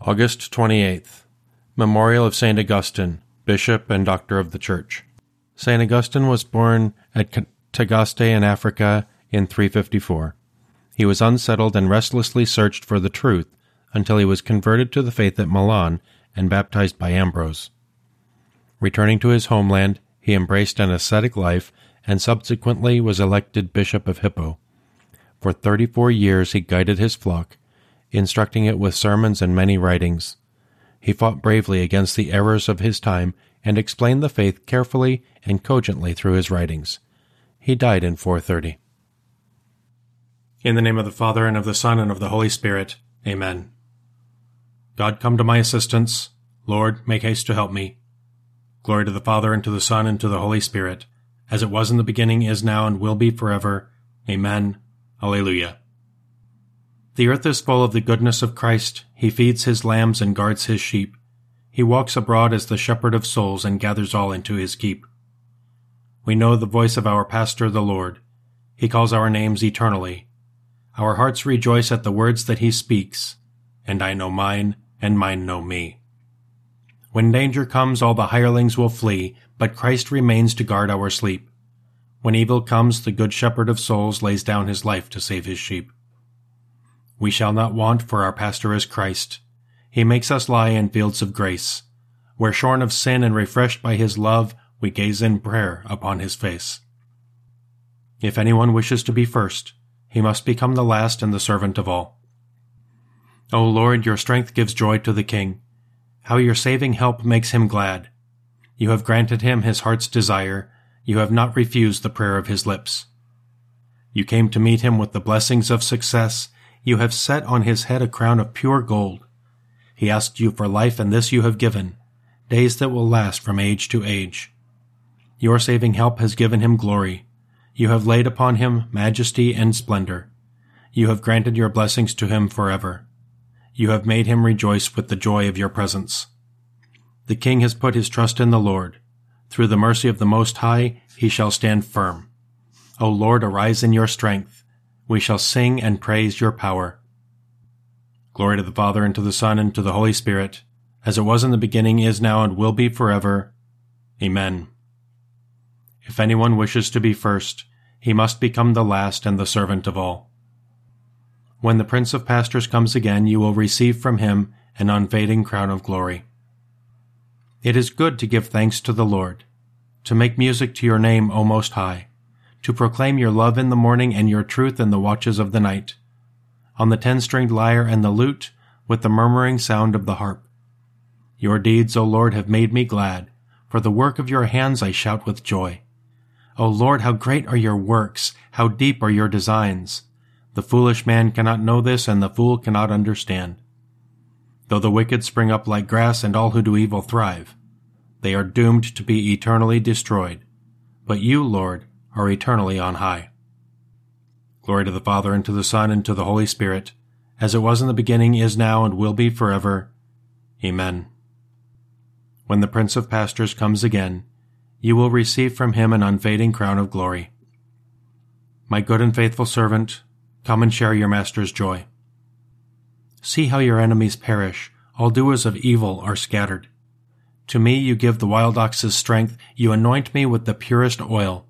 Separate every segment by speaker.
Speaker 1: August 28th. Memorial of St. Augustine, Bishop and Doctor of the Church. St. Augustine was born at Tagaste in Africa in 354. He was unsettled and restlessly searched for the truth until he was converted to the faith at Milan and baptized by Ambrose. Returning to his homeland, he embraced an ascetic life and subsequently was elected Bishop of Hippo. For 34 years he guided his flock instructing it with sermons and many writings. He fought bravely against the errors of his time and explained the faith carefully and cogently through his writings. He died in 430.
Speaker 2: In the name of the Father, and of the Son, and of the Holy Spirit. Amen. God, come to my assistance. Lord, make haste to help me. Glory to the Father, and to the Son, and to the Holy Spirit, as it was in the beginning, is now, and will be forever. Amen. Alleluia. The earth is full of the goodness of Christ. He feeds his lambs and guards his sheep. He walks abroad as the shepherd of souls and gathers all into his keep. We know the voice of our pastor, the Lord. He calls our names eternally. Our hearts rejoice at the words that he speaks, and I know mine, and mine know me. When danger comes, all the hirelings will flee, but Christ remains to guard our sleep. When evil comes, the good shepherd of souls lays down his life to save his sheep. We shall not want, for our pastor is Christ. He makes us lie in fields of grace, where shorn of sin and refreshed by his love, we gaze in prayer upon his face. If anyone wishes to be first, he must become the last and the servant of all. O Lord, your strength gives joy to the king. How your saving help makes him glad. You have granted him his heart's desire. You have not refused the prayer of his lips. You came to meet him with the blessings of success you have set on his head a crown of pure gold. He asked you for life, and this you have given, days that will last from age to age. Your saving help has given him glory. You have laid upon him majesty and splendor. You have granted your blessings to him forever. You have made him rejoice with the joy of your presence. The king has put his trust in the Lord. Through the mercy of the Most High, he shall stand firm. O Lord, arise in your strength we shall sing and praise your power. Glory to the Father, and to the Son, and to the Holy Spirit, as it was in the beginning, is now, and will be forever. Amen. If anyone wishes to be first, he must become the last and the servant of all. When the Prince of Pastors comes again, you will receive from him an unfading crown of glory. It is good to give thanks to the Lord, to make music to your name, O Most High to proclaim your love in the morning and your truth in the watches of the night. On the ten stringed lyre and the lute, with the murmuring sound of the harp. Your deeds, O Lord, have made me glad. For the work of your hands I shout with joy. O Lord, how great are your works, how deep are your designs. The foolish man cannot know this, and the fool cannot understand. Though the wicked spring up like grass, and all who do evil thrive, they are doomed to be eternally destroyed. But you, Lord, are eternally on high. Glory to the Father, and to the Son, and to the Holy Spirit, as it was in the beginning, is now, and will be forever. Amen. When the Prince of Pastors comes again, you will receive from him an unfading crown of glory. My good and faithful servant, come and share your master's joy. See how your enemies perish, all doers of evil are scattered. To me you give the wild ox's strength, you anoint me with the purest oil.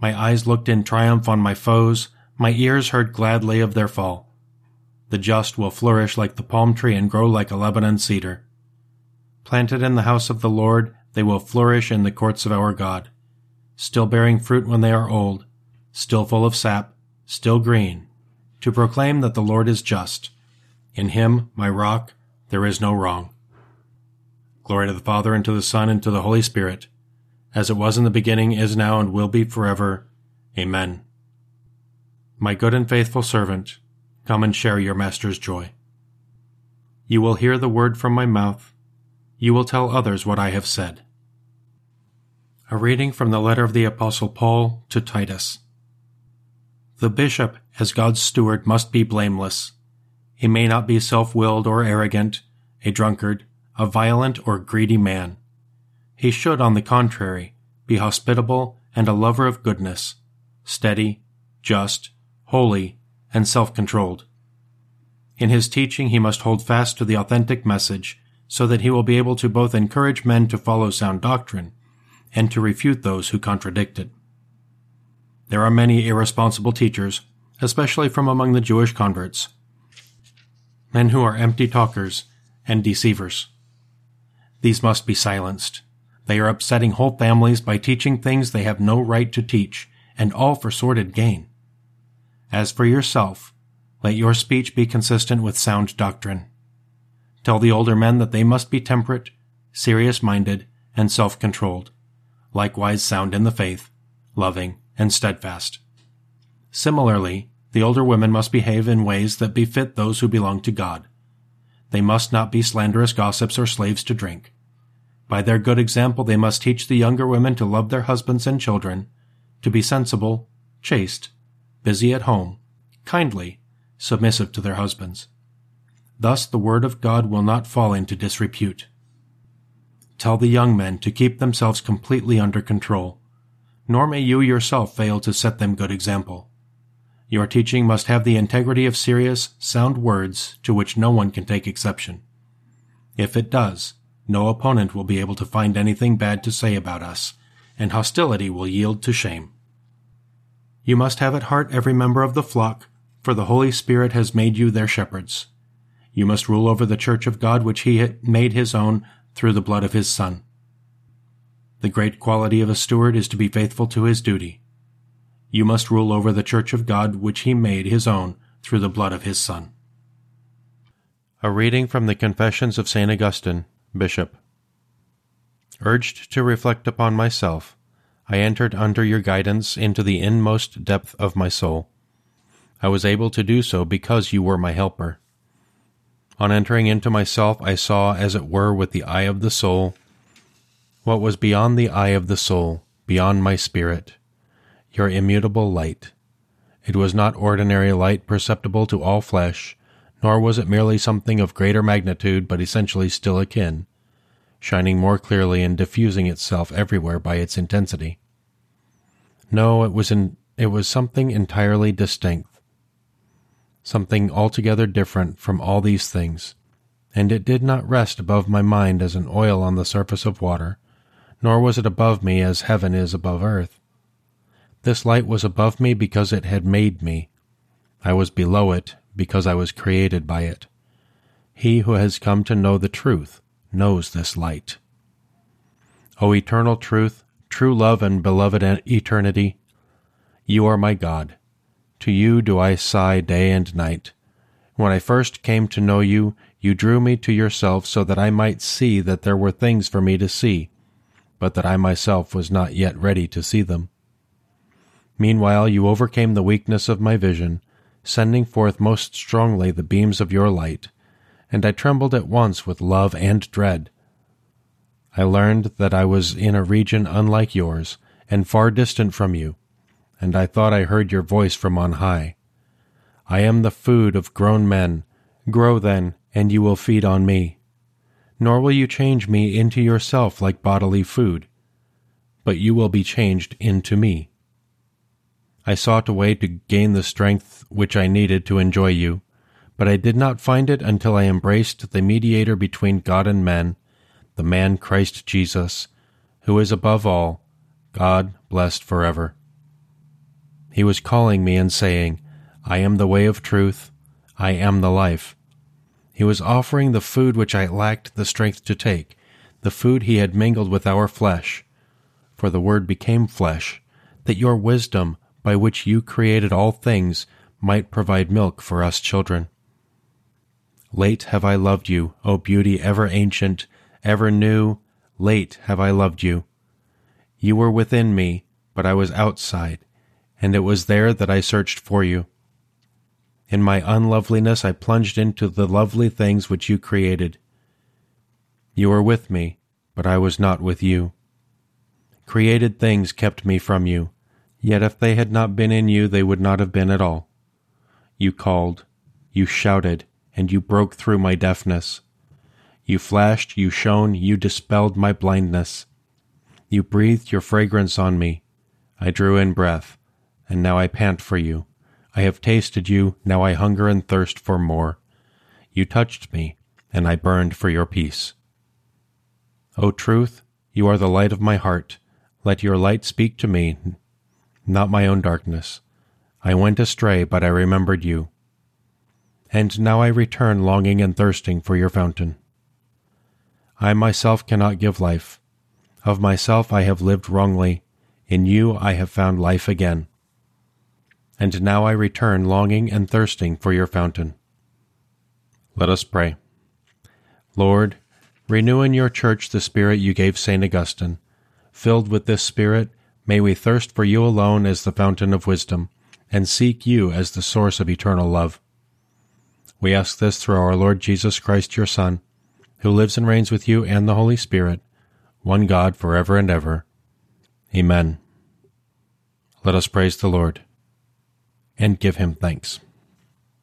Speaker 2: My eyes looked in triumph on my foes, my ears heard gladly of their fall. The just will flourish like the palm tree and grow like a Lebanon cedar. Planted in the house of the Lord, they will flourish in the courts of our God, still bearing fruit when they are old, still full of sap, still green, to proclaim that the Lord is just. In him, my rock, there is no wrong. Glory to the Father, and to the Son, and to the Holy Spirit, as it was in the beginning, is now, and will be forever. Amen. My good and faithful servant, come and share your master's joy. You will hear the word from my mouth. You will tell others what I have said. A reading from the letter of the Apostle Paul to Titus. The bishop, as God's steward, must be blameless. He may not be self willed or arrogant, a drunkard, a violent or greedy man he should, on the contrary, be hospitable and a lover of goodness, steady, just, holy, and self controlled. In his teaching, he must hold fast to the authentic message so that he will be able to both encourage men to follow sound doctrine and to refute those who contradict it. There are many irresponsible teachers, especially from among the Jewish converts, men who are empty talkers and deceivers. These must be silenced. They are upsetting whole families by teaching things they have no right to teach, and all for sordid gain. As for yourself, let your speech be consistent with sound doctrine. Tell the older men that they must be temperate, serious minded, and self controlled, likewise sound in the faith, loving, and steadfast. Similarly, the older women must behave in ways that befit those who belong to God. They must not be slanderous gossips or slaves to drink. By their good example, they must teach the younger women to love their husbands and children, to be sensible, chaste, busy at home, kindly, submissive to their husbands. Thus the word of God will not fall into disrepute. Tell the young men to keep themselves completely under control, nor may you yourself fail to set them good example. Your teaching must have the integrity of serious, sound words to which no one can take exception. If it does, no opponent will be able to find anything bad to say about us, and hostility will yield to shame. You must have at heart every member of the flock for the Holy Spirit has made you their shepherds. You must rule over the church of God which he made his own through the blood of his Son. The great quality of a steward is to be faithful to his duty. You must rule over the church of God which he made his own through the blood of his Son.
Speaker 1: A reading from the Confessions of St. Augustine, Bishop. Urged to reflect upon myself, I entered under your guidance into the inmost depth of my soul. I was able to do so because you were my helper. On entering into myself, I saw, as it were, with the eye of the soul, what was beyond the eye of the soul, beyond my spirit, your immutable light. It was not ordinary light perceptible to all flesh, nor was it merely something of greater magnitude but essentially still akin, shining more clearly and diffusing itself everywhere by its intensity. No, it was in, it was something entirely distinct, something altogether different from all these things, and it did not rest above my mind as an oil on the surface of water, nor was it above me as heaven is above earth. This light was above me because it had made me. I was below it because I was created by it. He who has come to know the truth knows this light. O eternal truth, true love and beloved eternity, you are my God. To you do I sigh day and night. When I first came to know you, you drew me to yourself so that I might see that there were things for me to see, but that I myself was not yet ready to see them. Meanwhile, you overcame the weakness of my vision, sending forth most strongly the beams of your light, and I trembled at once with love and dread. I learned that I was in a region unlike yours, and far distant from you, and I thought I heard your voice from on high. I am the food of grown men. Grow then, and you will feed on me. Nor will you change me into yourself like bodily food, but you will be changed into me. I sought a way to gain the strength which I needed to enjoy you, but I did not find it until I embraced the mediator between God and men, the man Christ Jesus, who is above all, God blessed forever. He was calling me and saying, I am the way of truth, I am the life. He was offering the food which I lacked the strength to take, the food he had mingled with our flesh. For the Word became flesh, that your wisdom, by which you created all things, might provide milk for us children. Late have I loved you, O beauty ever ancient, ever new, late have I loved you. You were within me, but I was outside, and it was there that I searched for you. In my unloveliness I plunged into the lovely things which you created. You were with me, but I was not with you. Created things kept me from you, yet if they had not been in you, they would not have been at all. You called, you shouted, and you broke through my deafness. You flashed, you shone, you dispelled my blindness. You breathed your fragrance on me. I drew in breath and now I pant for you. I have tasted you, now I hunger and thirst for more. you touched me, and I burned for your peace. O truth, you are the light of my heart. Let your light speak to me, not my own darkness. I went astray, but I remembered you. And now I return longing and thirsting for your fountain. I myself cannot give life. Of myself I have lived wrongly. In you I have found life again. And now I return longing and thirsting for your fountain. Let us pray. Lord, renew in your church the spirit you gave St. Augustine. Filled with this spirit, may we thirst for you alone as the fountain of wisdom, and seek you as the source of eternal love. We ask this through our Lord Jesus Christ, your Son, who lives and reigns with you and the Holy Spirit, one God for ever and ever. Amen. Let us praise the Lord and give him thanks.